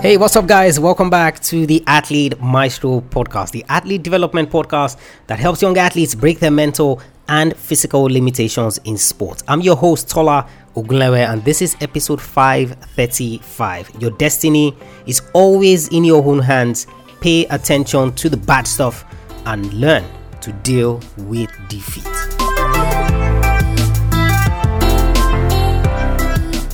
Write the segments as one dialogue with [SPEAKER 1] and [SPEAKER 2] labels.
[SPEAKER 1] Hey, what's up, guys? Welcome back to the Athlete Maestro podcast, the athlete development podcast that helps young athletes break their mental and physical limitations in sport. I'm your host, Tola Ogunlewe, and this is episode 535. Your destiny is always in your own hands. Pay attention to the bad stuff and learn to deal with defeat.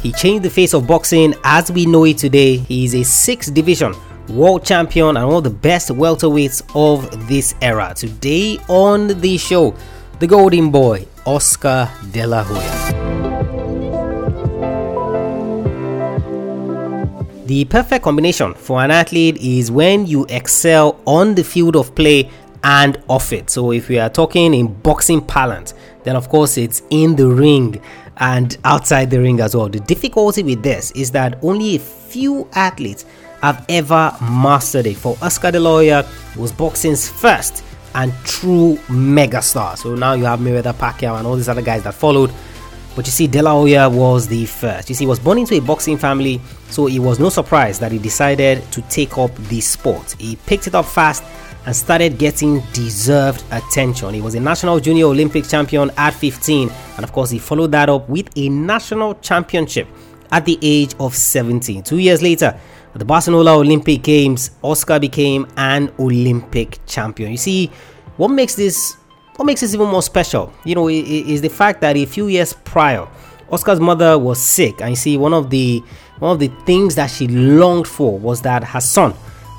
[SPEAKER 1] He changed the face of boxing as we know it today. He is a six division world champion and one of the best welterweights of this era. Today on the show, the Golden Boy, Oscar De La Hoya. The perfect combination for an athlete is when you excel on the field of play and off it. So, if we are talking in boxing parlance, then of course it's in the ring and outside the ring as well. The difficulty with this is that only a few athletes have ever mastered it. For Oscar De La Hoya was boxing's first and true megastar. So now you have Mayweather, Pacquiao, and all these other guys that followed. But you see, De La Hoya was the first. You see, he was born into a boxing family, so it was no surprise that he decided to take up the sport. He picked it up fast and started getting deserved attention. He was a national junior Olympic champion at 15, and of course, he followed that up with a national championship at the age of 17. Two years later, at the Barcelona Olympic Games, Oscar became an Olympic champion. You see, what makes this what makes this even more special, you know, is the fact that a few years prior, Oscar's mother was sick, and you see, one of the one of the things that she longed for was that her son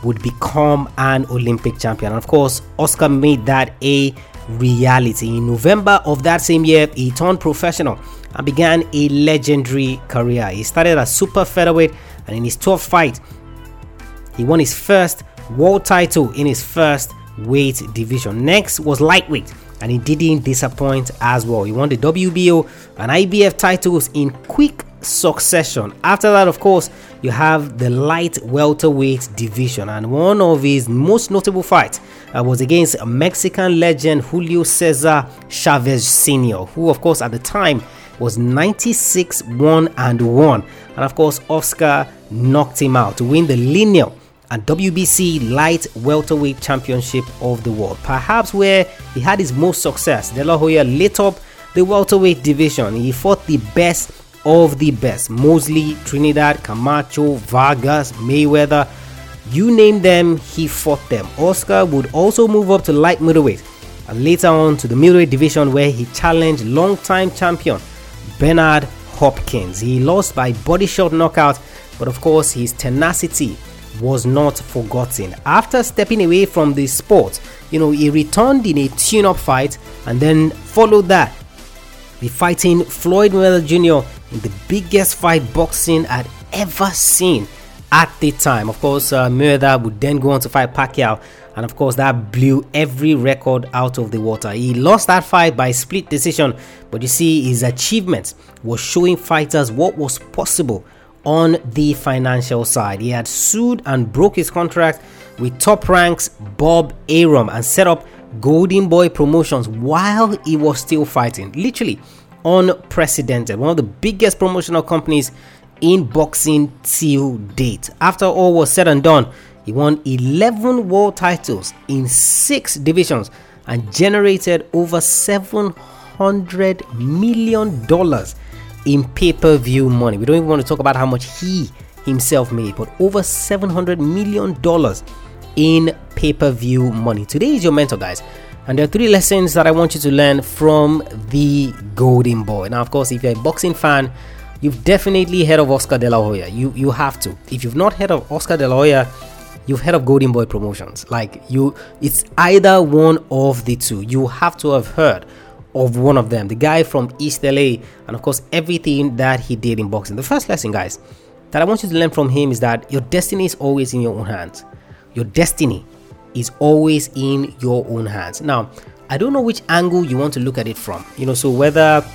[SPEAKER 1] would become an Olympic champion. And of course, Oscar made that a reality. In November of that same year, he turned professional and began a legendary career. He started as super featherweight, and in his 12th fight, he won his first world title in his first weight division. Next was lightweight, and he didn't disappoint as well. He won the WBO and IBF titles in quick succession. After that, of course, you have the light welterweight division, and one of his most notable fights uh, was against Mexican legend Julio Cesar Chavez Sr., who, of course, at the time was 96 1 and 1. And of course, Oscar knocked him out to win the lineal and WBC Light Welterweight Championship of the World. Perhaps where he had his most success, De La Hoya lit up the welterweight division. He fought the best of the best Mosley, Trinidad, Camacho, Vargas, Mayweather. You name them, he fought them. Oscar would also move up to light middleweight and later on to the middleweight division where he challenged longtime champion Bernard Hopkins. He lost by body shot knockout, but of course his tenacity was not forgotten. After stepping away from the sport, you know, he returned in a tune up fight and then followed that be fighting Floyd Mayweather Jr. in the biggest fight boxing had ever seen at the time. Of course, uh, Mayweather would then go on to fight Pacquiao, and of course, that blew every record out of the water. He lost that fight by split decision, but you see, his achievements was showing fighters what was possible on the financial side. He had sued and broke his contract with Top Rank's Bob Arum and set up Golden Boy Promotions while he was still fighting. Literally unprecedented. One of the biggest promotional companies in boxing till date. After all was said and done, he won 11 world titles in 6 divisions and generated over 700 million dollars in pay-per-view money. We don't even want to talk about how much he himself made, but over 700 million dollars in pay per view money. Today is your mentor, guys. And there are three lessons that I want you to learn from the Golden Boy. Now, of course, if you're a boxing fan, you've definitely heard of Oscar De La Hoya. You you have to. If you've not heard of Oscar De La Hoya, you've heard of Golden Boy Promotions. Like you, it's either one of the two. You have to have heard of one of them. The guy from East LA, and of course, everything that he did in boxing. The first lesson, guys, that I want you to learn from him is that your destiny is always in your own hands your destiny is always in your own hands. Now, I don't know which angle you want to look at it from. You know, so whether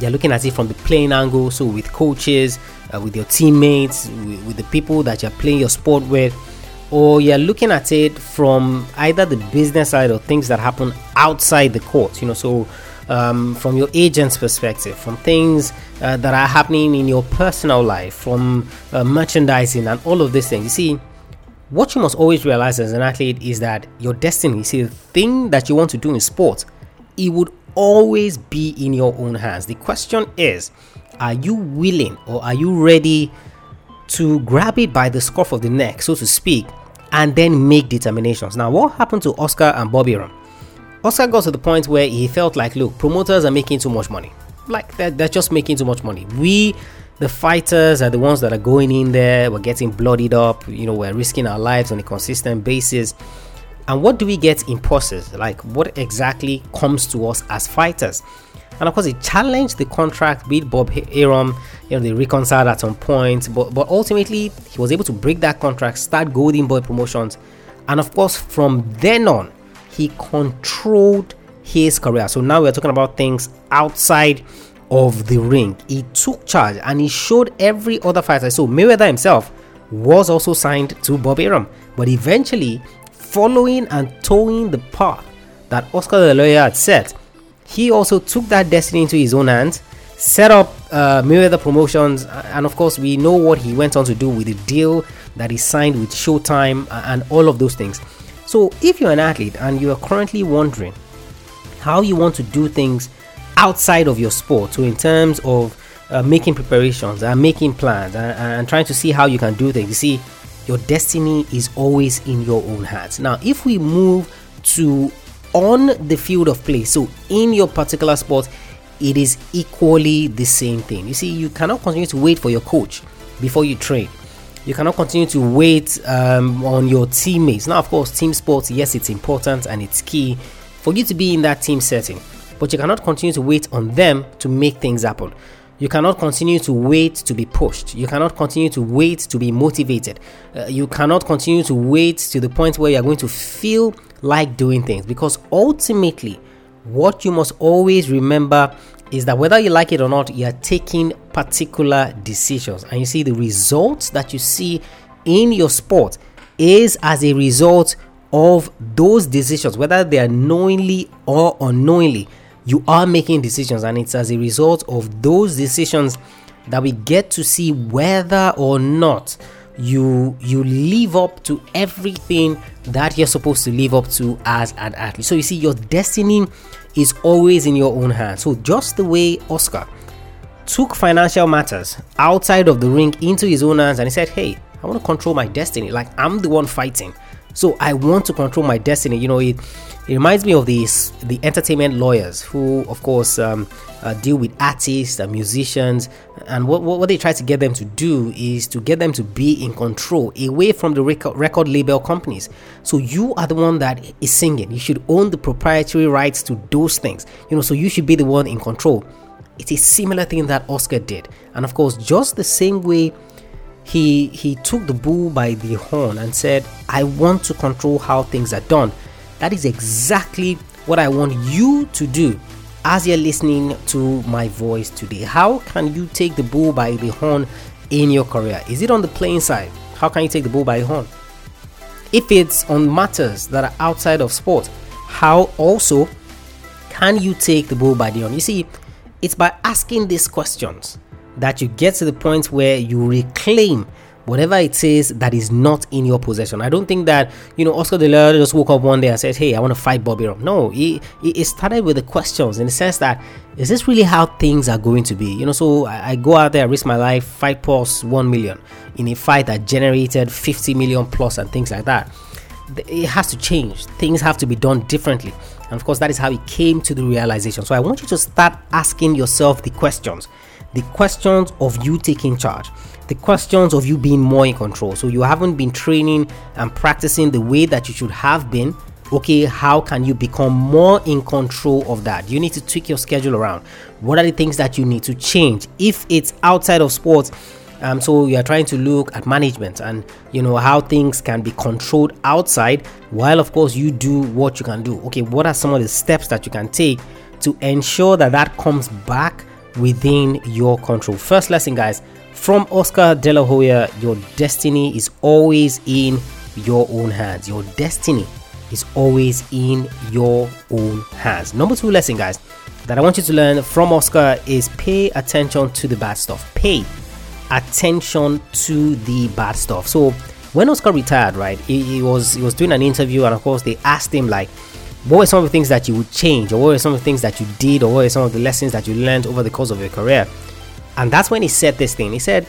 [SPEAKER 1] you're looking at it from the playing angle, so with coaches, uh, with your teammates, with, with the people that you're playing your sport with, or you're looking at it from either the business side or things that happen outside the court. You know, so um, from your agent's perspective, from things uh, that are happening in your personal life, from uh, merchandising, and all of these things. You see, what you must always realize as an athlete is that your destiny, see, the thing that you want to do in sport, it would always be in your own hands. The question is, are you willing or are you ready to grab it by the scruff of the neck, so to speak, and then make determinations? Now, what happened to Oscar and Bob Arum? Oscar got to the point where he felt like, look, promoters are making too much money. Like, they're, they're just making too much money. We, the fighters, are the ones that are going in there. We're getting bloodied up. You know, we're risking our lives on a consistent basis. And what do we get in process? Like, what exactly comes to us as fighters? And of course, he challenged the contract with Bob Arum. You know, they reconciled at some point, but but ultimately, he was able to break that contract, start Golden Boy Promotions, and of course, from then on, he controlled his career. So now we're talking about things outside of the ring. He took charge and he showed every other fighter. So Mayweather himself was also signed to Bob Arum, but eventually, following and towing the path that Oscar De La Hoya had set, he also took that destiny into his own hands, set up uh, Mayweather Promotions, and of course, we know what he went on to do with the deal that he signed with Showtime and all of those things. So, if you're an athlete and you are currently wondering how you want to do things outside of your sport, so in terms of uh, making preparations and making plans and, and trying to see how you can do things, you see, your destiny is always in your own hands. Now, if we move to on the field of play, so in your particular sport, it is equally the same thing. You see, you cannot continue to wait for your coach before you train you cannot continue to wait um, on your teammates. Now, of course, team sports, yes, it's important and it's key for you to be in that team setting, but you cannot continue to wait on them to make things happen. You cannot continue to wait to be pushed. You cannot continue to wait to be motivated. Uh, you cannot continue to wait to the point where you're going to feel like doing things because ultimately, what you must always remember is that whether you like it or not, you are taking particular decisions. And you see, the results that you see in your sport is as a result of those decisions, whether they are knowingly or unknowingly. You are making decisions, and it's as a result of those decisions that we get to see whether or not you you live up to everything that you're supposed to live up to as an athlete. So you see, your destiny is always in your own hands. So, just the way Oscar took financial matters outside of the ring into his own hands and he said, Hey, I want to control my destiny. Like, I'm the one fighting. So, I want to control my destiny. You know, it, it reminds me of these the entertainment lawyers who, of course, um, uh, deal with artists and musicians. And what, what, what, they try to get them to do is to get them to be in control away from the record, record label companies. So you are the one that is singing. You should own the proprietary rights to those things. You know, so you should be the one in control. It's a similar thing that Oscar did. And of course, just the same way he he took the bull by the horn and said, I want to control how things are done that is exactly what I want you to do as you're listening to my voice today. How can you take the bull by the horn in your career? Is it on the playing side? How can you take the bull by the horn? If it's on matters that are outside of sport, how also can you take the bull by the horn? You see, it's by asking these questions that you get to the point where you reclaim whatever it is that is not in your possession. I don't think that you know Oscar De La just woke up one day and said, "Hey, I want to fight Bob Arum." No, it, it started with the questions in the sense that is this really how things are going to be? You know, so I, I go out there, risk my life, fight plus one million in a fight that generated 50 million plus and things like that. It has to change. Things have to be done differently. And of course, that is how he came to the realization. So I want you to start asking yourself the questions, the questions of you taking charge the questions of you being more in control. So you haven't been training and practicing the way that you should have been. Okay, how can you become more in control of that? You need to tweak your schedule around. What are the things that you need to change? If it's outside of sports, um, so you are trying to look at management and you know how things can be controlled outside, while of course you do what you can do. Okay, what are some of the steps that you can take to ensure that that comes back within your control? First lesson, guys from Oscar De La Hoya, your destiny is always in your own hands. Your destiny is always in your own hands. Number two lesson, guys. that I want you to learn from Oscar is pay attention to the bad stuff. Pay attention to the bad stuff. So when Oscar retired, right, he, he was he was doing an interview, and of course they asked him like, what were some of the things that you would change, or what were some of the things that you did, or what were some of the lessons that you learned over the course of your career? And that's when he said this thing. He said,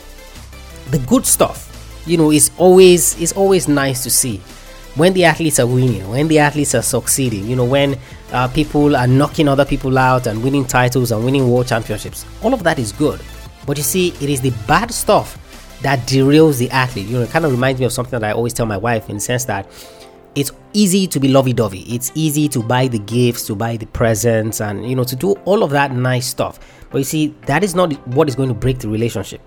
[SPEAKER 1] the good stuff, you know, is always is always nice to see when the athletes are winning, when the athletes are succeeding, you know, when uh, people are knocking other people out and winning titles and winning world championships, all of that is good. But you see, it is the bad stuff that derails the athlete. You know, it kind of reminds me of something that I always tell my wife in the sense that it's easy to be lovey-dovey. It's easy to buy the gifts, to buy the presents, and you know, to do all of that nice stuff. But you see, that is not what is going to break the relationship.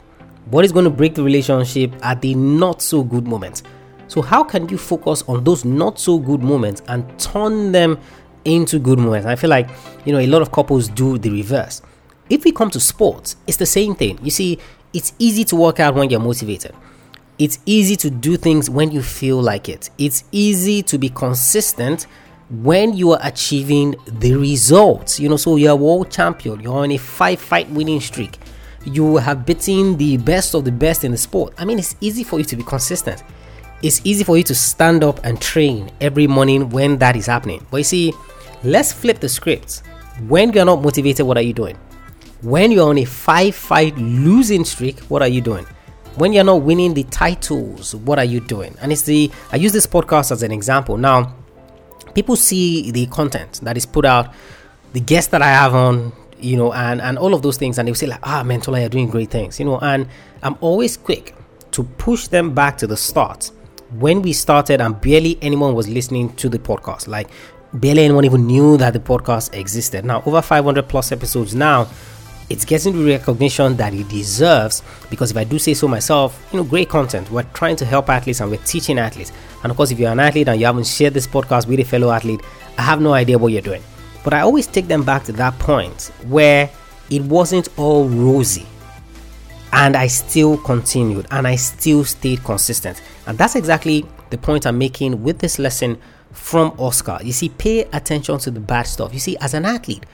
[SPEAKER 1] What is going to break the relationship are the not so good moments. So, how can you focus on those not so good moments and turn them into good moments? I feel like, you know, a lot of couples do the reverse. If we come to sports, it's the same thing. You see, it's easy to work out when you're motivated. It's easy to do things when you feel like it. It's easy to be consistent when you are achieving the results. You know, so you're a world champion, you're on a five fight winning streak, you have beaten the best of the best in the sport. I mean, it's easy for you to be consistent it's easy for you to stand up and train every morning when that is happening. But you see, let's flip the script. When you're not motivated, what are you doing? When you're on a five fight losing streak, what are you doing? When you're not winning the titles, what are you doing? And it's the I use this podcast as an example. Now, people see the content that is put out, the guests that I have on, you know, and and all of those things, and they say like, ah, Mentola, you're doing great things, you know. And I'm always quick to push them back to the start when we started and barely anyone was listening to the podcast like barely anyone even knew that the podcast existed now over 500 plus episodes now it's getting the recognition that it deserves because if I do say so myself, you know, great content. We're trying to help athletes and we're teaching athletes. And of course, if you're an athlete and you haven't shared this podcast with a fellow athlete, I have no idea what you're doing. But I always take them back to that point where it wasn't all rosy and I still continued and I still stayed consistent. And that's exactly the point I'm making with this lesson from Oscar. You see, pay attention to the bad stuff. You see, as an athlete,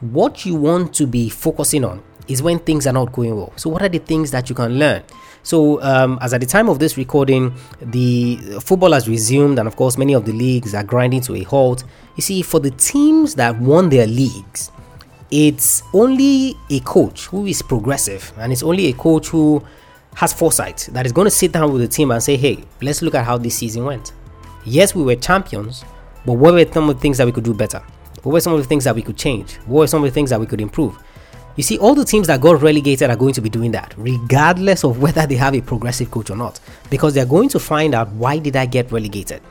[SPEAKER 1] what you want to be focusing on is when things are not going well. So, what are the things that you can learn? So, um, as at the time of this recording, the football has resumed, and of course, many of the leagues are grinding to a halt. You see, for the teams that won their leagues, it's only a coach who is progressive and it's only a coach who has foresight that is going to sit down with the team and say, hey, let's look at how this season went. Yes, we were champions, but what were some of the things that we could do better? What were some of the things that we could change? What were some of the things that we could improve? You see, all the teams that got relegated are going to be doing that, regardless of whether they have a progressive coach or not, because they're going to find out why did I get relegated.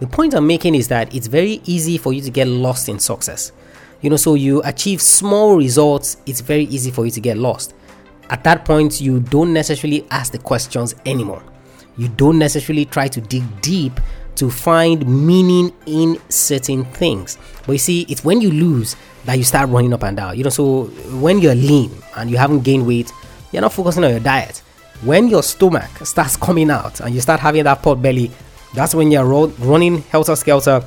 [SPEAKER 1] The point I'm making is that it's very easy for you to get lost in success. You know, so you achieve small results, it's very easy for you to get lost. At that point, you don't necessarily ask the questions anymore. You don't necessarily try to dig deep to find meaning in certain things. But you see, it's when you lose that you start running up and down. You know, so when you're lean and you haven't gained weight, you're not focusing on your diet. When your stomach starts coming out and you start having that pot belly, that's when you're ro- running helter skelter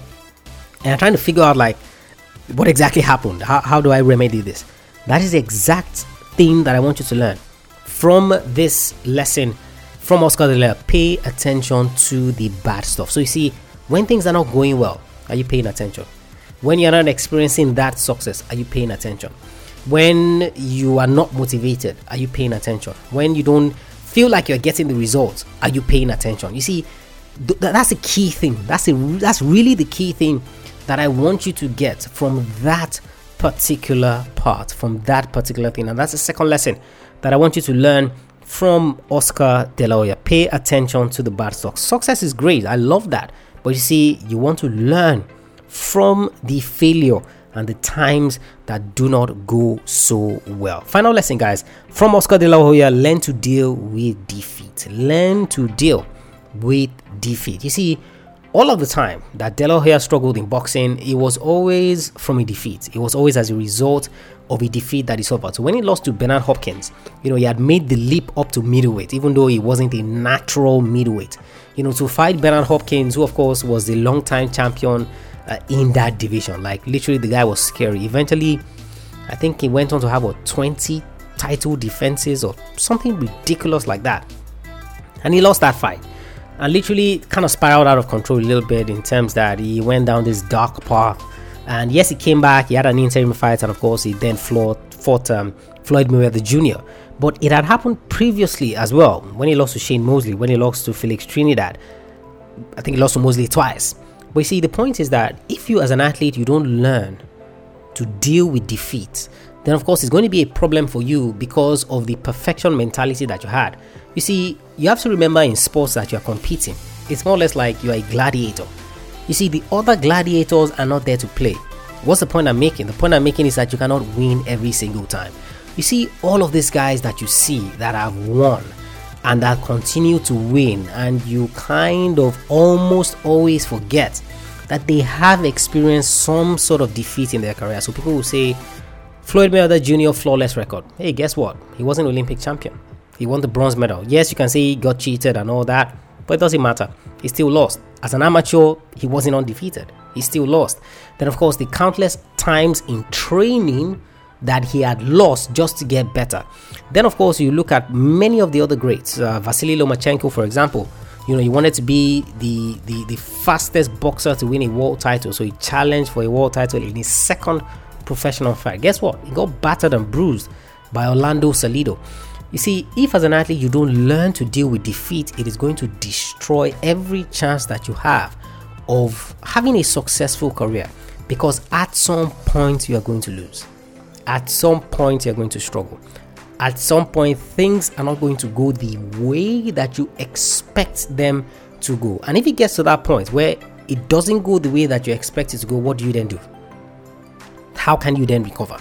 [SPEAKER 1] and trying to figure out like what exactly happened? How, how do I remedy this? That is the exact thing that I want you to learn from this lesson from Oscar de la. Pay attention to the bad stuff. So you see, when things are not going well, are you paying attention? When you're not experiencing that success, are you paying attention? When you are not motivated, are you paying attention? When you don't feel like you're getting the results, are you paying attention? You see, th- that's a key thing. That's a that's really the key thing that I want you to get from that particular part, from that particular thing. And that's the second lesson that I want you to learn from Oscar De La Hoya. Pay attention to the bad stuff. Success is great. I love that. But you see, you want to learn from the failure and the times that do not go so well. Final lesson, guys, from Oscar De La Hoya learn to deal with defeat. Learn to deal with defeat. You see, all of the time that De La Hoya struggled in boxing, it was always from a defeat. It was always as a result of a defeat that he suffered. So when he lost to Bernard Hopkins, you know, he had made the leap up to middleweight, even though he wasn't a natural middleweight. You know, to fight Bernard Hopkins, who of course was the long-time champion uh, in that division. Like literally, the guy was scary. Eventually, I think he went on to have what 20 title defenses or something ridiculous like that. And he lost that fight. And literally kind of spiraled out of control a little bit in terms that he went down this dark path. And yes, he came back, he had an interim fight, and of course, he then fought, fought um, Floyd Mayweather Jr. But it had happened previously as well when he lost to Shane Mosley, when he lost to Felix Trinidad. I think he lost to Mosley twice. But you see, the point is that if you, as an athlete, you don't learn to deal with defeat, then of course it's going to be a problem for you because of the perfection mentality that you had. You see, you have to remember in sports that you are competing, it's more or less like you are a gladiator. You see, the other gladiators are not there to play. What's the point I'm making? The point I'm making is that you cannot win every single time. You see, all of these guys that you see that have won and that continue to win, and you kind of almost always forget that they have experienced some sort of defeat in their career. So people will say, Floyd Mayweather Jr. flawless record. Hey, guess what? He was an Olympic champion. He won the bronze medal. Yes, you can say he got cheated and all that, but it doesn't matter. He still lost. As an amateur, he wasn't undefeated. He still lost. Then, of course, the countless times in training that he had lost just to get better. Then, of course, you look at many of the other greats. Uh, Vasily Lomachenko, for example. You know, he wanted to be the, the the fastest boxer to win a world title, so he challenged for a world title in his second professional fight. Guess what? He got battered and bruised by Orlando Salido. You see, if as an athlete you don't learn to deal with defeat, it is going to destroy every chance that you have of having a successful career because at some point you are going to lose. At some point you're going to struggle. At some point things are not going to go the way that you expect them to go. And if it gets to that point where it doesn't go the way that you expect it to go, what do you then do? How can you then recover?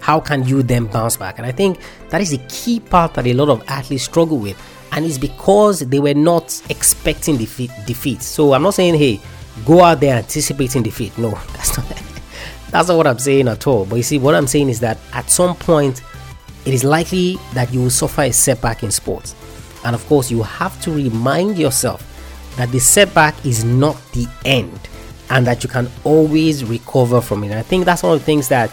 [SPEAKER 1] How can you then bounce back? And I think that is a key part that a lot of athletes struggle with. And it's because they were not expecting defeat. defeat. So I'm not saying, hey, go out there anticipating defeat. No, that's not that's not what I'm saying at all. But you see, what I'm saying is that at some point, it is likely that you will suffer a setback in sports. And of course, you have to remind yourself that the setback is not the end and that you can always recover from it. And I think that's one of the things that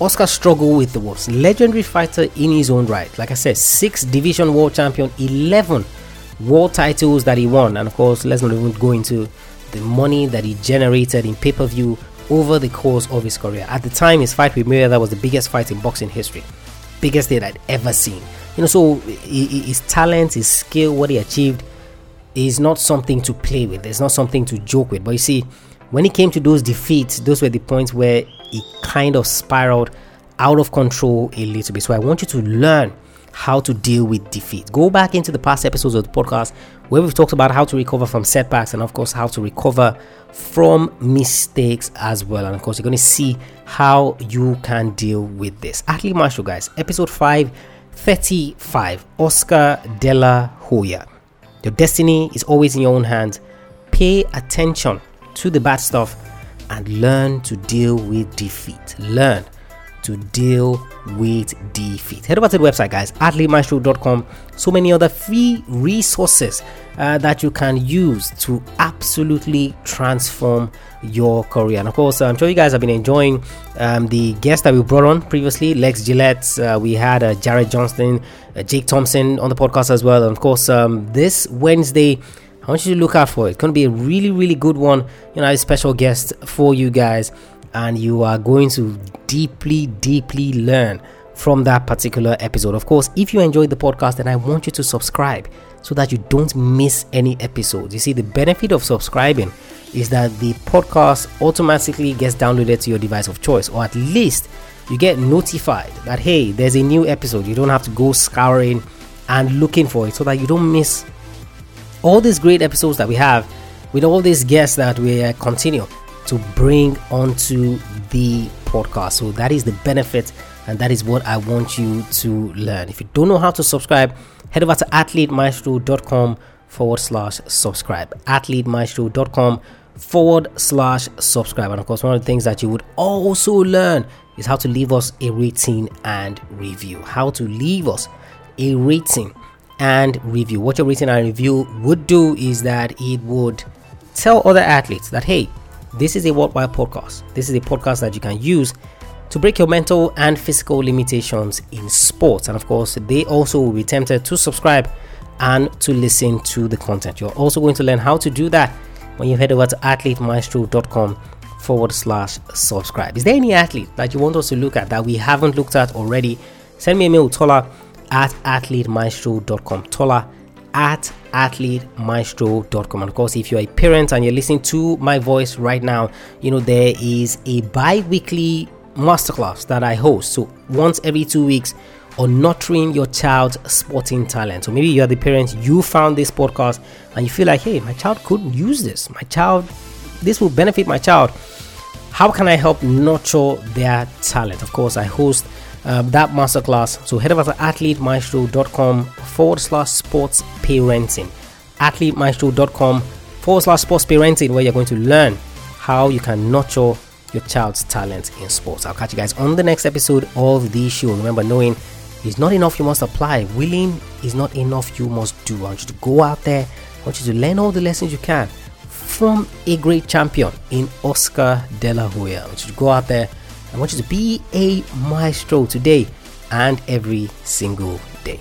[SPEAKER 1] Oscar struggled with the most. Legendary fighter in his own right. Like I said, six division world champion, 11 world titles that he won. And of course, let's not even go into the money that he generated in pay per view over the course of his career. At the time, his fight with Mayweather was the biggest fight in boxing history, biggest thing I'd ever seen. You know, so his talent, his skill, what he achieved is not something to play with. It's not something to joke with. But you see, when it came to those defeats, those were the points where it kind of spiraled out of control a little bit. So I want you to learn how to deal with defeat. Go back into the past episodes of the podcast where we've talked about how to recover from setbacks and, of course, how to recover from mistakes as well. And, of course, you're going to see how you can deal with this. Athlete Maestro, guys, episode 535 Oscar De La Hoya. Your destiny is always in your own hands. Pay attention to the bad stuff and learn to deal with defeat. Learn to deal with defeat. Head over to the website, guys, athletemaestro.com. So many other free resources uh, that you can use to absolutely transform your career. And of course, I'm sure you guys have been enjoying um, the guests that we brought on previously Lex Gillette, uh, we had uh, Jared Johnston, uh, Jake Thompson on the podcast as well. And of course, um, this Wednesday, I want you to look out for it. It's going to be a really, really good one. You know, a special guest for you guys, and you are going to deeply, deeply learn from that particular episode. Of course, if you enjoyed the podcast, then I want you to subscribe so that you don't miss any episodes. You see, the benefit of subscribing is that the podcast automatically gets downloaded to your device of choice, or at least you get notified that hey, there's a new episode. You don't have to go scouring and looking for it so that you don't miss all these great episodes that we have with all these guests that we uh, continue to bring onto the podcast. So that is the benefit, and that is what I want you to learn. If you don't know how to subscribe, head over to athletemaestro.com forward slash subscribe. Athletemaestro.com forward slash subscribe. And of course, one of the things that you would also learn is how to leave us a rating and review. How to leave us a rating and review. What your rating and review would do is that it would tell other athletes that hey, this is a worldwide podcast. This is a podcast that you can use to break your mental and physical limitations in sports. And of course, they also will be tempted to subscribe and to listen to the content. You're also going to learn how to do that when you head over to athletemaestro.com forward slash subscribe. Is there any athlete that you want us to look at that we haven't looked at already? Send me a mail, Tola at athletemaestro.com. Tola at athletemaestro.com. And of course, if you're a parent and you're listening to my voice right now, you know, there is a bi weekly masterclass that I host. So once every two weeks on nurturing your child's sporting talent. So maybe you're the parent, you found this podcast and you feel like, hey, my child could use this. My child, this will benefit my child. How can I help nurture their talent? Of course, I host um, that masterclass. So head over to athletemaestro.com forward slash sports parenting. Athletemaestro.com forward slash sports parenting, where you're going to learn how you can nurture your child's talent in sports. I'll catch you guys on the next episode of the show. Remember, knowing is not enough, you must apply. Willing is not enough, you must do. I want you to go out there, I want you to learn all the lessons you can from a great champion in Oscar De La Hoya. I want you to go out there I want you to be a maestro today and every single day.